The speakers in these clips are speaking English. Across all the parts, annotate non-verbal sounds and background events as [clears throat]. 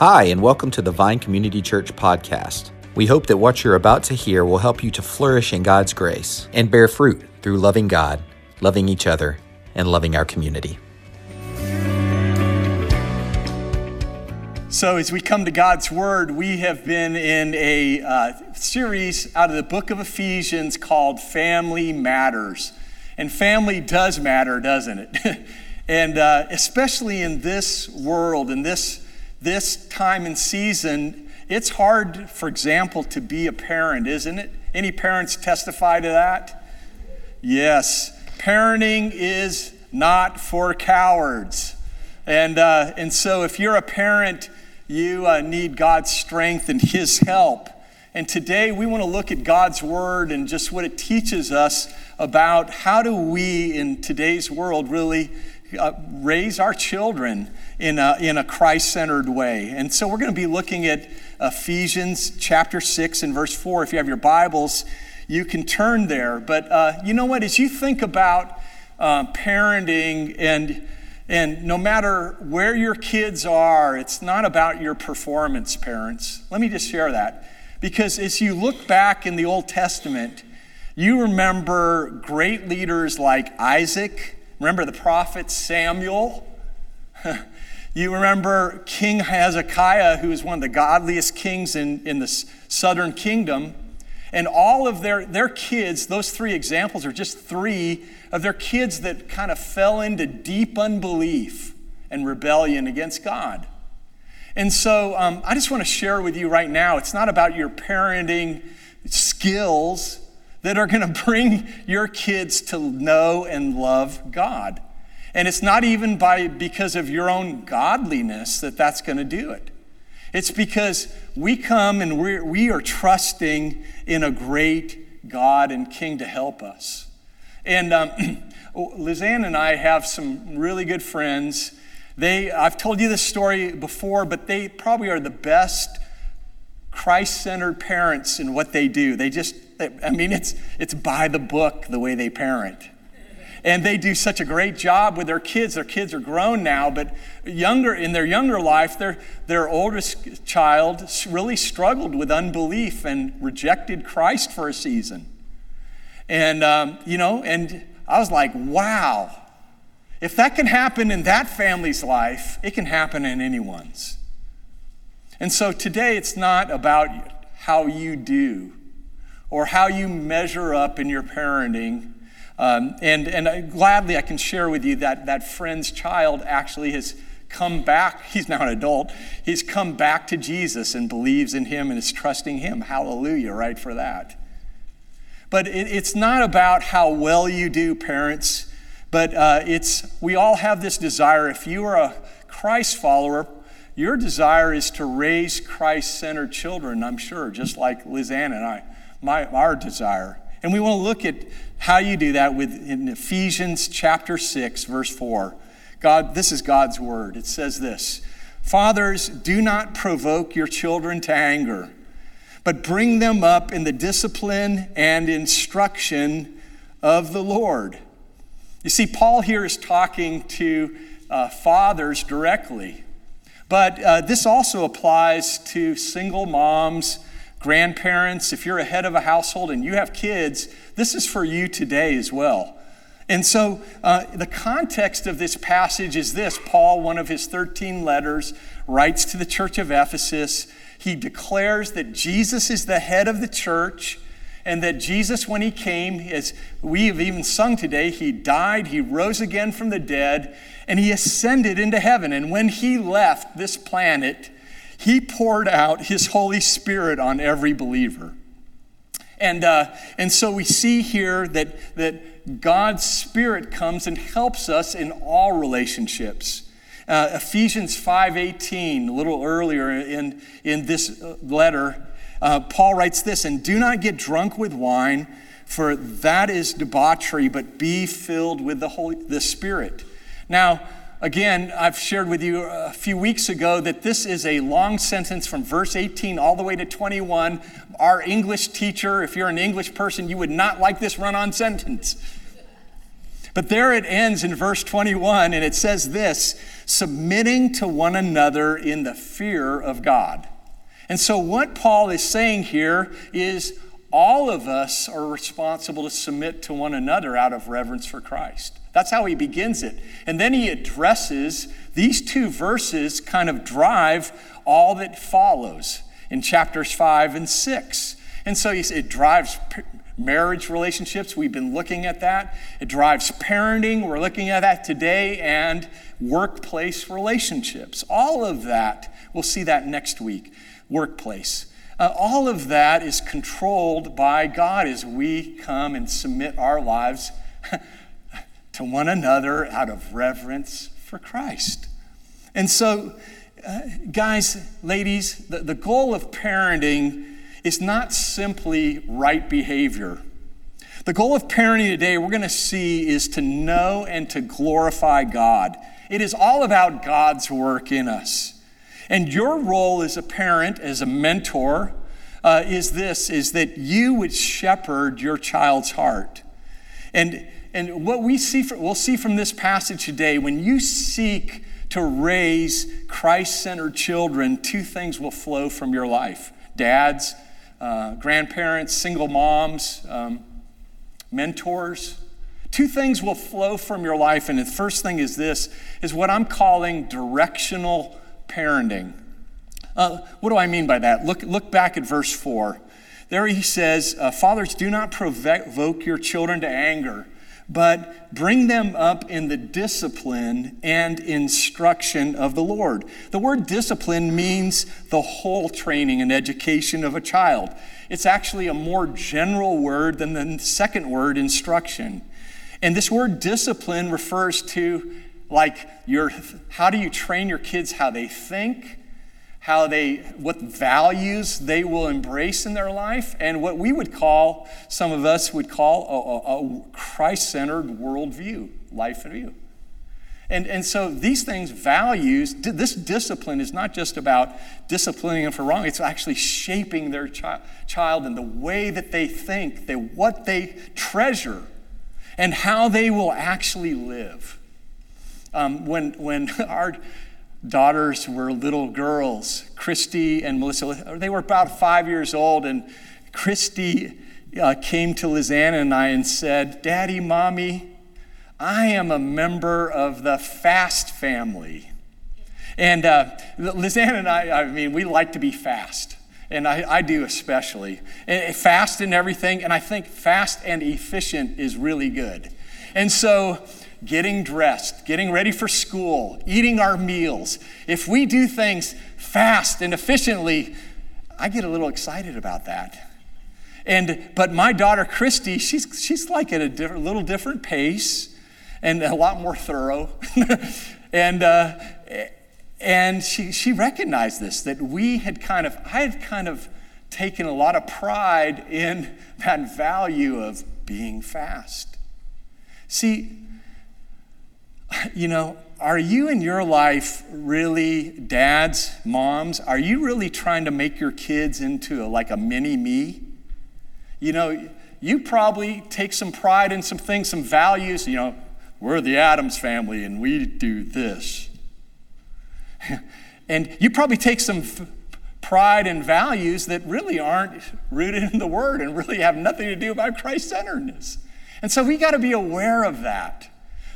Hi, and welcome to the Vine Community Church podcast. We hope that what you're about to hear will help you to flourish in God's grace and bear fruit through loving God, loving each other, and loving our community. So, as we come to God's Word, we have been in a uh, series out of the book of Ephesians called Family Matters. And family does matter, doesn't it? [laughs] and uh, especially in this world, in this this time and season, it's hard, for example, to be a parent, isn't it? Any parents testify to that? Yes. Parenting is not for cowards. And, uh, and so, if you're a parent, you uh, need God's strength and His help. And today, we want to look at God's Word and just what it teaches us about how do we, in today's world, really uh, raise our children in a, in a Christ centered way. And so we're going to be looking at Ephesians chapter 6 and verse 4. If you have your Bibles, you can turn there. But uh, you know what? As you think about uh, parenting and and no matter where your kids are, it's not about your performance, parents. Let me just share that. Because as you look back in the Old Testament, you remember great leaders like Isaac, remember the prophet Samuel, [laughs] You remember King Hezekiah, who was one of the godliest kings in, in the southern kingdom. And all of their, their kids, those three examples are just three of their kids that kind of fell into deep unbelief and rebellion against God. And so um, I just want to share with you right now it's not about your parenting skills that are going to bring your kids to know and love God. And it's not even by because of your own godliness that that's going to do it. It's because we come and we're, we are trusting in a great God and King to help us. And um, [clears throat] Lizanne and I have some really good friends. They, I've told you this story before, but they probably are the best Christ centered parents in what they do. They just, I mean, it's, it's by the book the way they parent and they do such a great job with their kids. Their kids are grown now, but younger in their younger life, their, their oldest child really struggled with unbelief and rejected Christ for a season. And, um, you know, and I was like, wow, if that can happen in that family's life, it can happen in anyone's. And so today it's not about how you do or how you measure up in your parenting um, and and I, gladly, I can share with you that that friend's child actually has come back. [laughs] He's now an adult. He's come back to Jesus and believes in him and is trusting him. Hallelujah, right, for that. But it, it's not about how well you do, parents, but uh, it's we all have this desire. If you are a Christ follower, your desire is to raise Christ centered children, I'm sure, just like Lizanne and I, my, our desire. And we want to look at how you do that with in Ephesians chapter 6 verse 4. God, this is God's word. It says this, "Fathers, do not provoke your children to anger, but bring them up in the discipline and instruction of the Lord." You see, Paul here is talking to uh, fathers directly, but uh, this also applies to single moms grandparents, if you're a head of a household and you have kids, this is for you today as well. And so, uh, the context of this passage is this Paul, one of his 13 letters, writes to the church of Ephesus. He declares that Jesus is the head of the church and that Jesus, when he came, as we have even sung today, he died, he rose again from the dead, and he ascended into heaven. And when he left this planet, he poured out his Holy Spirit on every believer. And, uh, and so we see here that, that God's Spirit comes and helps us in all relationships. Uh, Ephesians 5.18, a little earlier in, in this uh, letter, uh, Paul writes this, And do not get drunk with wine, for that is debauchery, but be filled with the, Holy, the Spirit. Now, Again, I've shared with you a few weeks ago that this is a long sentence from verse 18 all the way to 21. Our English teacher, if you're an English person, you would not like this run on sentence. But there it ends in verse 21, and it says this submitting to one another in the fear of God. And so, what Paul is saying here is all of us are responsible to submit to one another out of reverence for Christ. That's how he begins it. And then he addresses these two verses, kind of drive all that follows in chapters 5 and 6. And so it drives marriage relationships. We've been looking at that. It drives parenting. We're looking at that today and workplace relationships. All of that, we'll see that next week. Workplace. Uh, all of that is controlled by God as we come and submit our lives [laughs] to one another out of reverence for Christ. And so, uh, guys, ladies, the, the goal of parenting is not simply right behavior. The goal of parenting today, we're going to see, is to know and to glorify God. It is all about God's work in us. And your role as a parent, as a mentor, uh, is this is that you would shepherd your child's heart. And, and what we see from, we'll see from this passage today, when you seek to raise Christ centered children, two things will flow from your life dads, uh, grandparents, single moms, um, mentors. Two things will flow from your life, and the first thing is this is what I'm calling directional parenting. Uh, what do I mean by that? Look, look back at verse 4. There he says, uh, Fathers, do not provoke your children to anger, but bring them up in the discipline and instruction of the Lord. The word discipline means the whole training and education of a child. It's actually a more general word than the second word, instruction. And this word discipline refers to like your how do you train your kids how they think how they, what values they will embrace in their life, and what we would call, some of us would call a, a, a Christ centered worldview, life and view. And, and so these things, values, this discipline is not just about disciplining them for wrong, it's actually shaping their chi- child in the way that they think, they, what they treasure, and how they will actually live. Um, when, when [laughs] our daughters were little girls, Christy and Melissa. They were about five years old, and Christy uh, came to Lizanne and I and said, Daddy, Mommy, I am a member of the fast family. And uh, Lizanne and I, I mean, we like to be fast. And I, I do especially. And fast and everything. And I think fast and efficient is really good. And so getting dressed, getting ready for school, eating our meals, if we do things fast and efficiently, I get a little excited about that. And but my daughter Christy, she's she's like at a little different pace, and a lot more thorough, [laughs] and uh, and she she recognized this that we had kind of I had kind of taken a lot of pride in that value of being fast. See, you know, are you in your life really, dads, moms, are you really trying to make your kids into a, like a mini me? You know, you probably take some pride in some things, some values. You know, we're the Adams family and we do this. [laughs] and you probably take some f- pride and values that really aren't rooted in the Word and really have nothing to do about Christ centeredness. And so we got to be aware of that.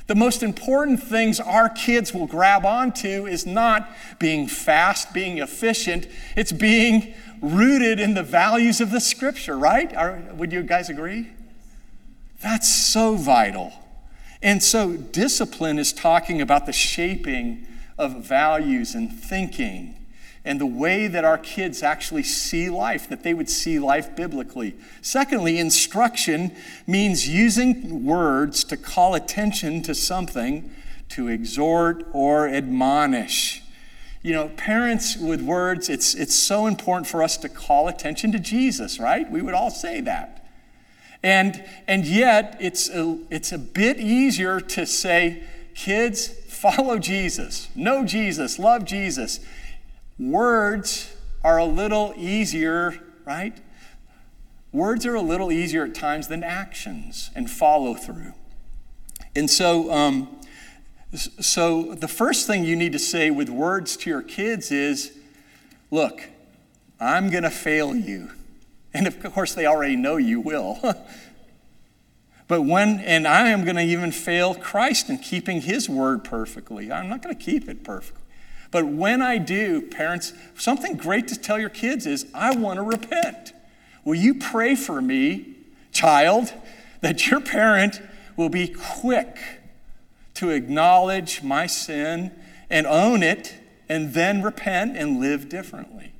The most important things our kids will grab onto is not being fast, being efficient, it's being rooted in the values of the scripture, right? Are, would you guys agree? That's so vital. And so, discipline is talking about the shaping of values and thinking and the way that our kids actually see life, that they would see life biblically. Secondly, instruction means using words to call attention to something, to exhort or admonish. You know, parents with words, it's, it's so important for us to call attention to Jesus, right? We would all say that. And, and yet, it's a, it's a bit easier to say, kids, follow Jesus, know Jesus, love Jesus. Words are a little easier, right? Words are a little easier at times than actions and follow through. And so, um, so the first thing you need to say with words to your kids is, look, I'm going to fail you. And of course, they already know you will. [laughs] but when, and I am going to even fail Christ in keeping his word perfectly. I'm not going to keep it perfectly. But when I do, parents, something great to tell your kids is, I want to repent. Will you pray for me, child, that your parent will be quick to acknowledge my sin and own it and then repent and live differently?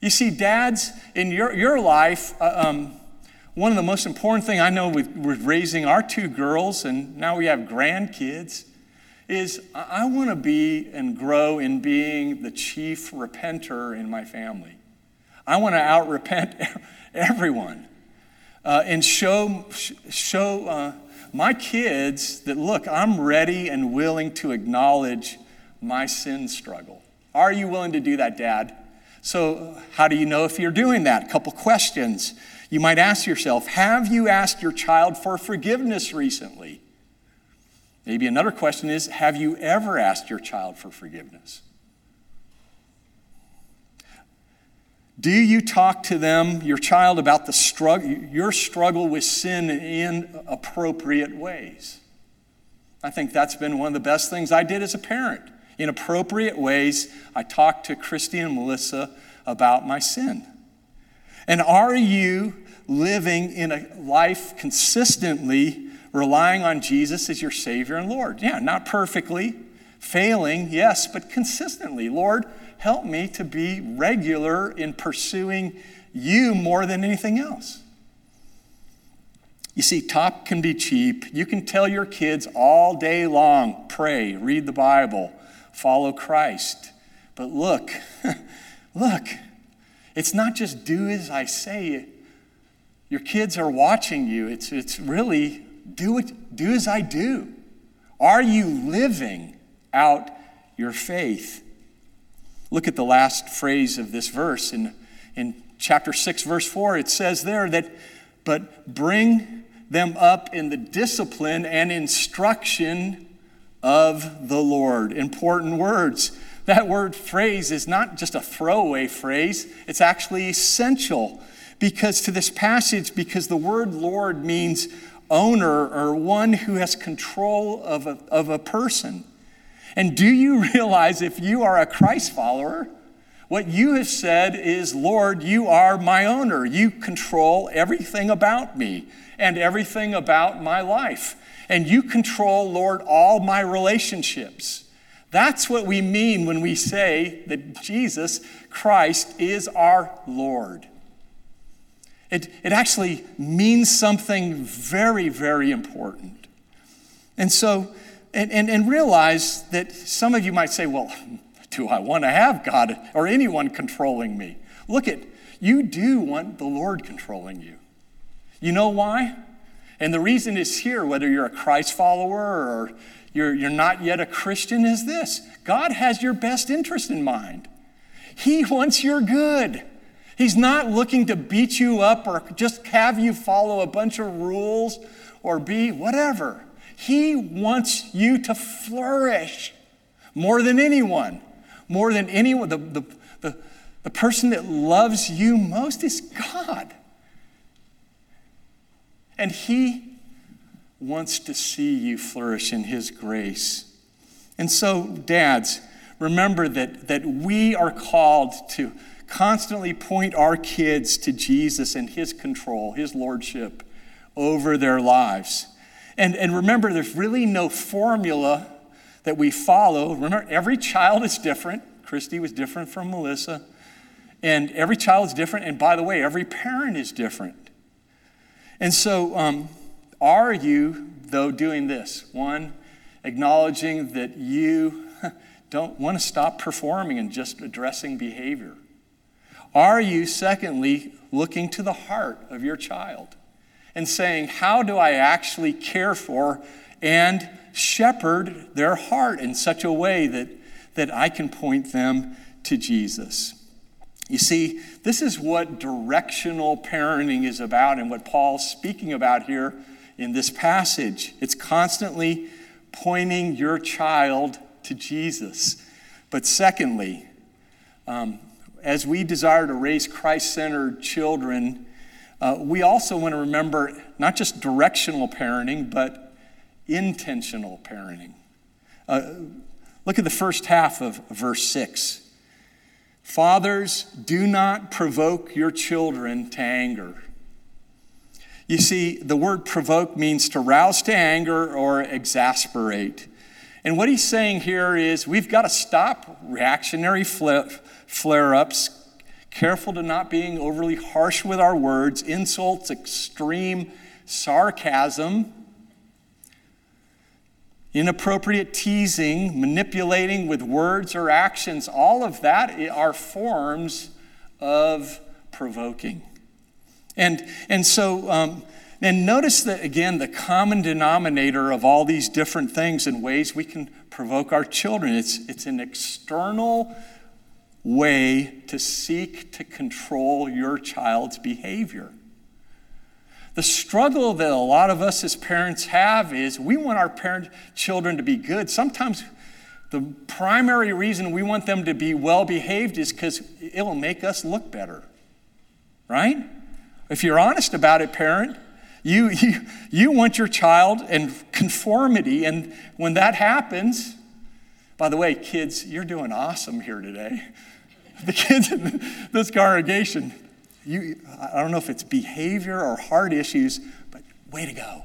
You see, dads, in your, your life, uh, um, one of the most important thing I know with, with raising our two girls, and now we have grandkids, is I want to be and grow in being the chief repenter in my family. I want to out repent [laughs] everyone uh, and show, show uh, my kids that, look, I'm ready and willing to acknowledge my sin struggle. Are you willing to do that, Dad? So, how do you know if you're doing that? A couple questions. You might ask yourself Have you asked your child for forgiveness recently? Maybe another question is Have you ever asked your child for forgiveness? Do you talk to them, your child, about the struggle, your struggle with sin in appropriate ways? I think that's been one of the best things I did as a parent in appropriate ways, I talked to Christy and Melissa about my sin. And are you living in a life consistently relying on Jesus as your Savior and Lord? Yeah, not perfectly, failing, yes, but consistently. Lord, help me to be regular in pursuing you more than anything else. You see, top can be cheap. You can tell your kids all day long pray, read the Bible, follow Christ. But look, [laughs] look, it's not just do as I say. Your kids are watching you. It's, it's really do, it, do as I do. Are you living out your faith? Look at the last phrase of this verse in, in chapter 6, verse 4. It says there that, but bring them up in the discipline and instruction of the Lord. Important words. That word phrase is not just a throwaway phrase, it's actually essential because to this passage, because the word Lord means owner or one who has control of a, of a person. And do you [laughs] realize if you are a Christ follower, what you have said is, Lord, you are my owner. You control everything about me and everything about my life and you control, Lord, all my relationships. That's what we mean when we say that Jesus Christ is our Lord. It, it actually means something very, very important. And so, and, and, and realize that some of you might say, well, do I want to have God or anyone controlling me? Look at, you do want the Lord controlling you. You know why? And the reason is here, whether you're a Christ follower or you're, you're not yet a Christian, is this God has your best interest in mind. He wants your good. He's not looking to beat you up or just have you follow a bunch of rules or be whatever. He wants you to flourish more than anyone, more than anyone. The, the, the, the person that loves you most is God. And He wants to see you flourish in His grace. And so, dads, remember that, that we are called to constantly point our kids to Jesus and His control, His lordship over their lives. And, and remember, there's really no formula that we follow. Remember, every child is different. Christy was different from Melissa. And every child is different. And by the way, every parent is different. And so, um, are you, though, doing this? One, acknowledging that you [laughs] don't want to stop performing and just addressing behavior. Are you, secondly, looking to the heart of your child and saying, How do I actually care for and shepherd their heart in such a way that, that I can point them to Jesus? You see, this is what directional parenting is about and what Paul's speaking about here in this passage. It's constantly pointing your child to Jesus. But secondly, um, as we desire to raise Christ centered children, uh, we also want to remember not just directional parenting, but intentional parenting. Uh, look at the first half of verse 6. Fathers, do not provoke your children to anger. You see, the word provoke means to rouse to anger or exasperate. And what he's saying here is we've got to stop reactionary flare ups, careful to not being overly harsh with our words, insults, extreme sarcasm, inappropriate teasing, manipulating with words or actions. All of that are forms of provoking. And, and so, um, and notice that again, the common denominator of all these different things and ways we can provoke our children. It's, it's an external way to seek to control your child's behavior. The struggle that a lot of us as parents have is we want our parent children to be good. Sometimes the primary reason we want them to be well behaved is because it'll make us look better. Right? If you're honest about it, parent, you, you, you want your child in conformity. And when that happens, by the way, kids, you're doing awesome here today. [laughs] The kids in this congregation, you, I don't know if it's behavior or heart issues, but way to go.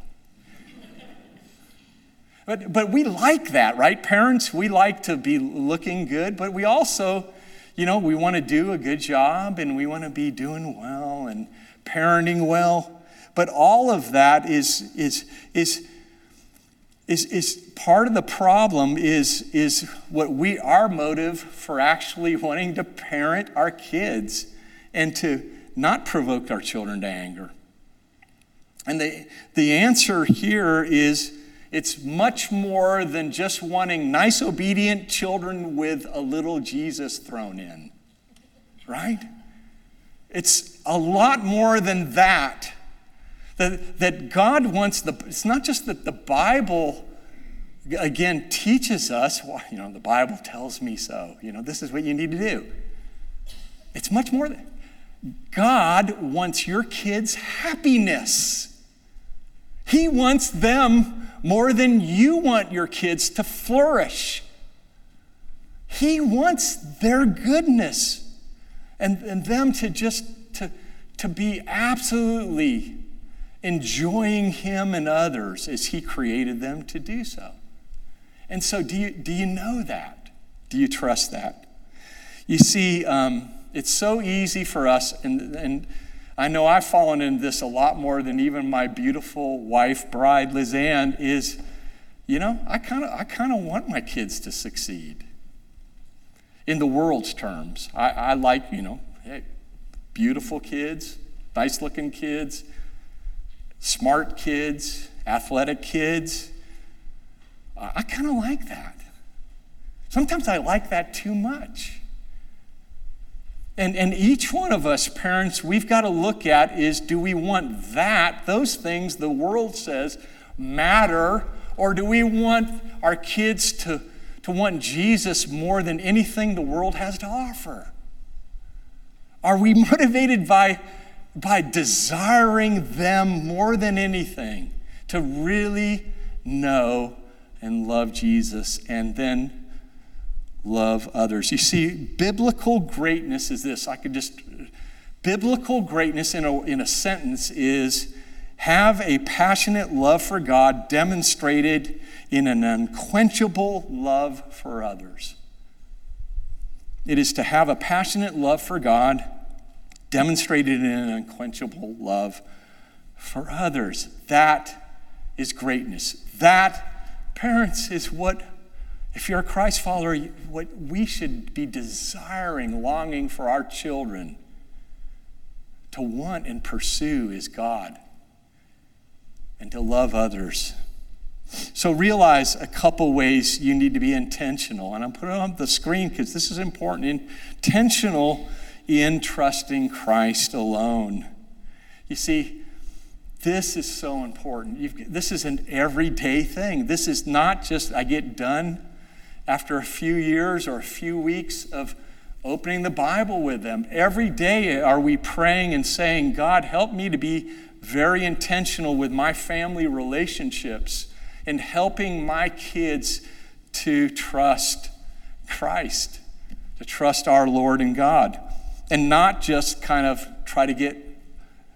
But, but we like that, right? Parents, we like to be looking good, but we also, you know, we want to do a good job and we want to be doing well and parenting well. But all of that is, is, is, is, is part of the problem is, is what we, our motive for actually wanting to parent our kids and to not provoke our children to anger. And the, the answer here is it's much more than just wanting nice, obedient children with a little Jesus thrown in, right? It's a lot more than that. That, that God wants the, it's not just that the Bible, again, teaches us, well, you know, the Bible tells me so. You know, this is what you need to do. It's much more than, God wants your kids' happiness. He wants them more than you want your kids to flourish. He wants their goodness and, and them to just to, to be absolutely enjoying Him and others as He created them to do so. And so, do you, do you know that? Do you trust that? You see, um, it's so easy for us, and, and I know I've fallen into this a lot more than even my beautiful wife, bride, Lizanne, is, you know, I kind of I kind of want my kids to succeed. In the world's terms, I, I like, you know, hey, beautiful kids, nice looking kids, smart kids, athletic kids. I kind of like that. Sometimes I like that too much. And, and each one of us, parents, we've got to look at is do we want that, those things the world says matter, or do we want our kids to, to want Jesus more than anything the world has to offer? Are we [laughs] motivated by by desiring them more than anything to really know and love Jesus and then love others. You see, biblical greatness is this. I could just, biblical greatness in a, in a sentence is have a passionate love for God demonstrated in an unquenchable love for others. It is to have a passionate love for God demonstrated in an unquenchable love for others. That is greatness. That, parents, is what, if you're a Christ follower, what we should be desiring, longing for our children to want and pursue is God and to love others. So realize a couple ways you need to be intentional. And I'm putting it on the screen because this is important. Intentional in trusting Christ alone. You see, This is so important. You've, this is an everyday thing. This is not just I get done after a few years or a few weeks of opening the Bible with them. Every day are we praying and saying, God, help me to be very intentional with my family relationships and helping my kids to trust Christ, to trust our Lord and God, and not just kind of try to get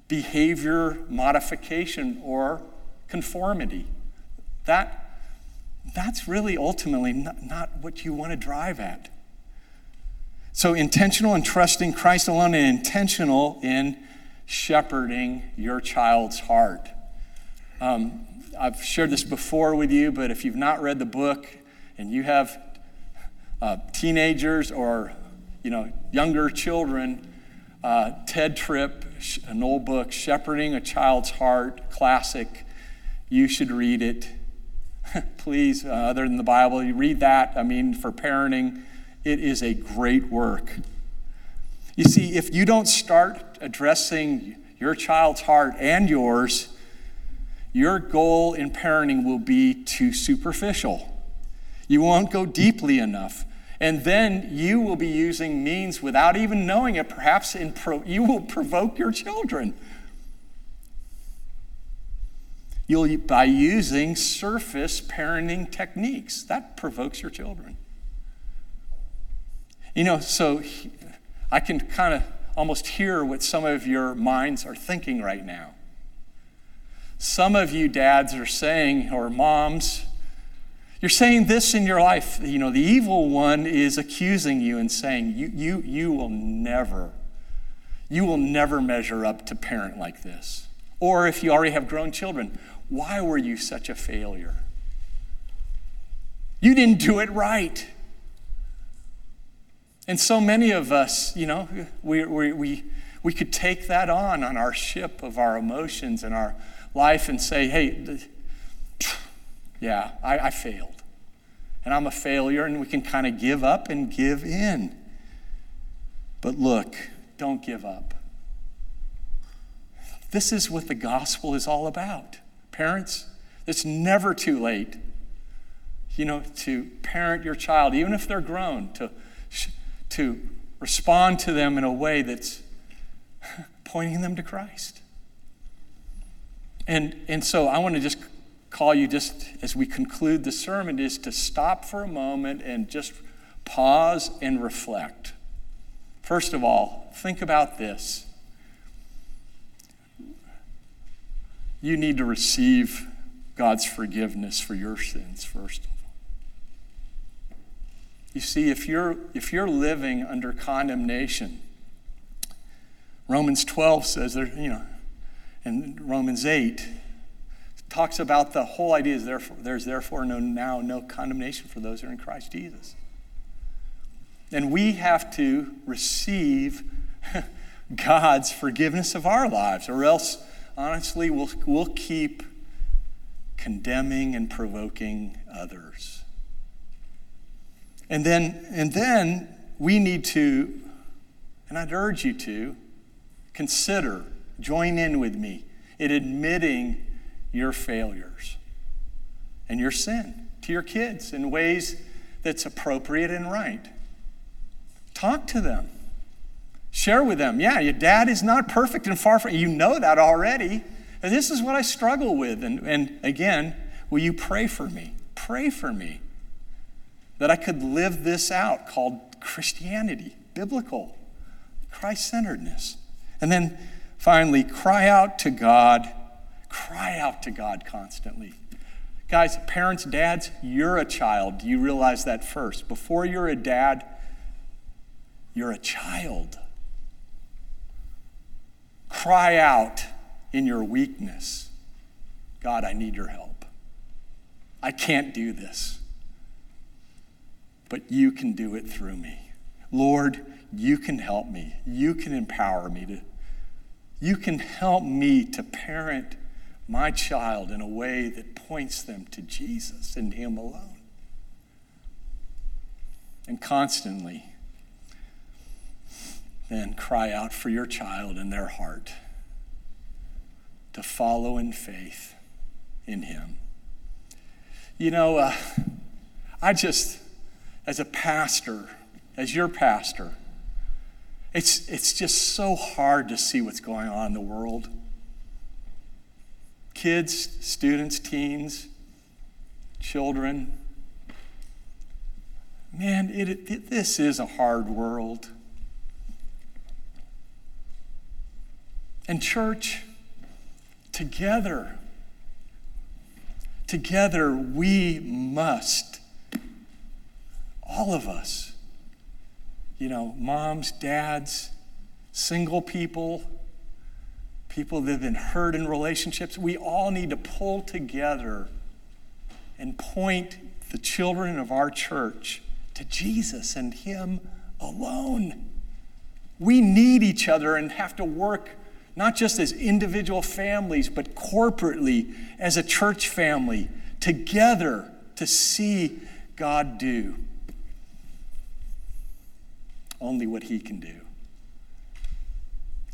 behavior modification or conformity. That, that's really ultimately not, not what you want to drive at. So, intentional in trusting Christ alone and intentional in shepherding your child's heart. Um, I've shared this before with you, but if you've not read the book and you have uh, teenagers or you know younger children, uh, Tedd Tripp, an old book, Shepherding a Child's Heart, classic. You should read it. [laughs] Please, uh, other than the Bible, you read that. I mean, for parenting, it is a great work. You see, if you don't start addressing your child's heart and yours, your goal in parenting will be too superficial. You won't go deeply enough. And then you will be using means without even knowing it. Perhaps in pro- you will provoke your children. You'll, by using surface parenting techniques, that provokes your children. You know, so I can kind of almost hear what some of your minds are thinking right now. Some of you dads are saying, or moms, you're saying this in your life. You know, the evil one is accusing you and saying, you, you, you will never, you will never measure up to parent like this. Or if you already have grown children, why were you such a failure? You didn't do it right. And so many of us, you know, we, we, we, we could take that on on our ship of our emotions and our life and say, hey, yeah, I, I failed. And I'm a failure, and we can kind of give up and give in. But look, don't give up. This is what the gospel is all about. Parents, it's never too late, you know, to parent your child, even if they're grown, to, to respond to them in a way that's [laughs] pointing them to Christ. And, and so I want to just call you just as we conclude the sermon is to stop for a moment and just pause and reflect. First of all, think about this. You need to receive God's forgiveness for your sins, first of all. You see, if you're, if you're living under condemnation, Romans 12 says there, you know, and Romans 8 talks about the whole idea is therefore, there's therefore no, now no condemnation for those who are in Christ Jesus. And we have to receive [laughs] God's forgiveness of our lives, or else, honestly, we'll, we'll keep condemning and provoking others. And then, and then we need to, and I'd urge you to, consider, join in with me in admitting your failures and your sin to your kids in ways that's appropriate and right. Talk to them. Share with them. Yeah, your dad is not perfect and far from you know that already. And this is what I struggle with. And, and again, will you pray for me? Pray for me that I could live this out called Christianity, biblical, Christ centeredness. And then finally, cry out to God Cry out to God constantly. Guys, parents, dads, you're a child. Do you realize that first? Before you're a dad, you're a child. Cry out in your weakness God, I need your help. I can't do this, but you can do it through me. Lord, you can help me. You can empower me to. You can help me to parent my child in a way that points them to Jesus and Him alone. And constantly, then cry out for your child in their heart. to follow in faith in Him. You know, uh, I just, as a pastor, as your pastor, it's, it's just so hard to see what's going on in the world. Kids, students, teens, children. Man, it, it, this is a hard world. And, church, together, together we must, all of us, you know, moms, dads, single people, people that have been hurt in relationships, we all need to pull together and point the children of our church to Jesus and Him alone. We need each other and have to work not just as individual families, but corporately as a church family together to see God do only what He can do.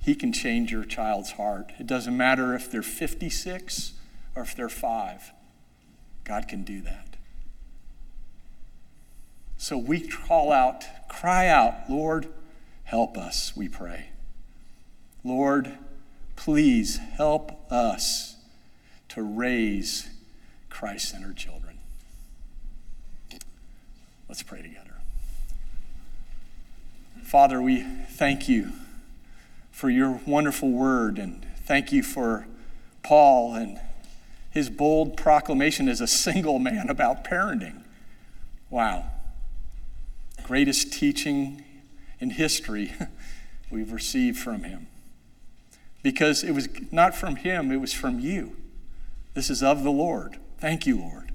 He can change your child's heart. It doesn't matter if they're 56 or if they're five, God can do that. So we call out, cry out, Lord, help us, we pray. Lord, please help us to raise Christ centered children. Let's pray together. Father, we thank you for your wonderful word and thank you for Paul and his bold proclamation as a single man about parenting. Wow. Greatest teaching in history [laughs] we've received from him. Because it was not from him, it was from you. This is of the Lord. Thank you, Lord.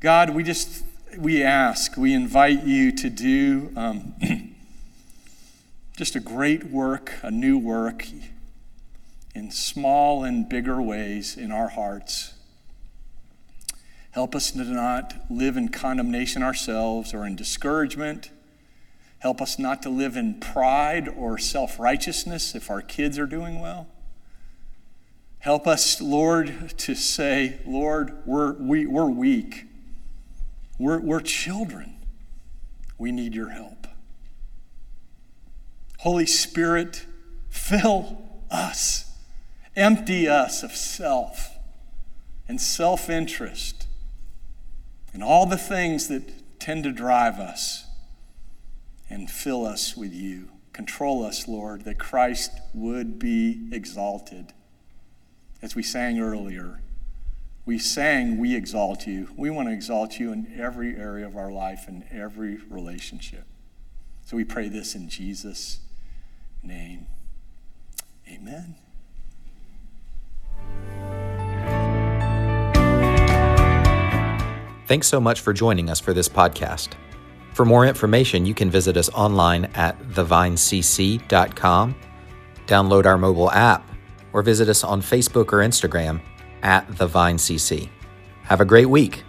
God, we just we ask, we invite you to do um, [clears throat] just a great work, a new work in small and bigger ways in our hearts. Help us to not live in condemnation ourselves or in discouragement. Help us not to live in pride or self righteousness if our kids are doing well. Help us, Lord, to say, Lord, we're, we, we're weak. We're, we're children. We need your help. Holy Spirit, fill us, empty us of self and self interest and all the things that tend to drive us, and fill us with you. Control us, Lord, that Christ would be exalted. As we sang earlier, we sang, We exalt you. We want to exalt you in every area of our life and every relationship. So we pray this in Jesus' name. Amen. Thanks so much for joining us for this podcast. For more information, you can visit us online at thevinecc.com, download our mobile app, or visit us on Facebook or Instagram at the Vine CC. Have a great week.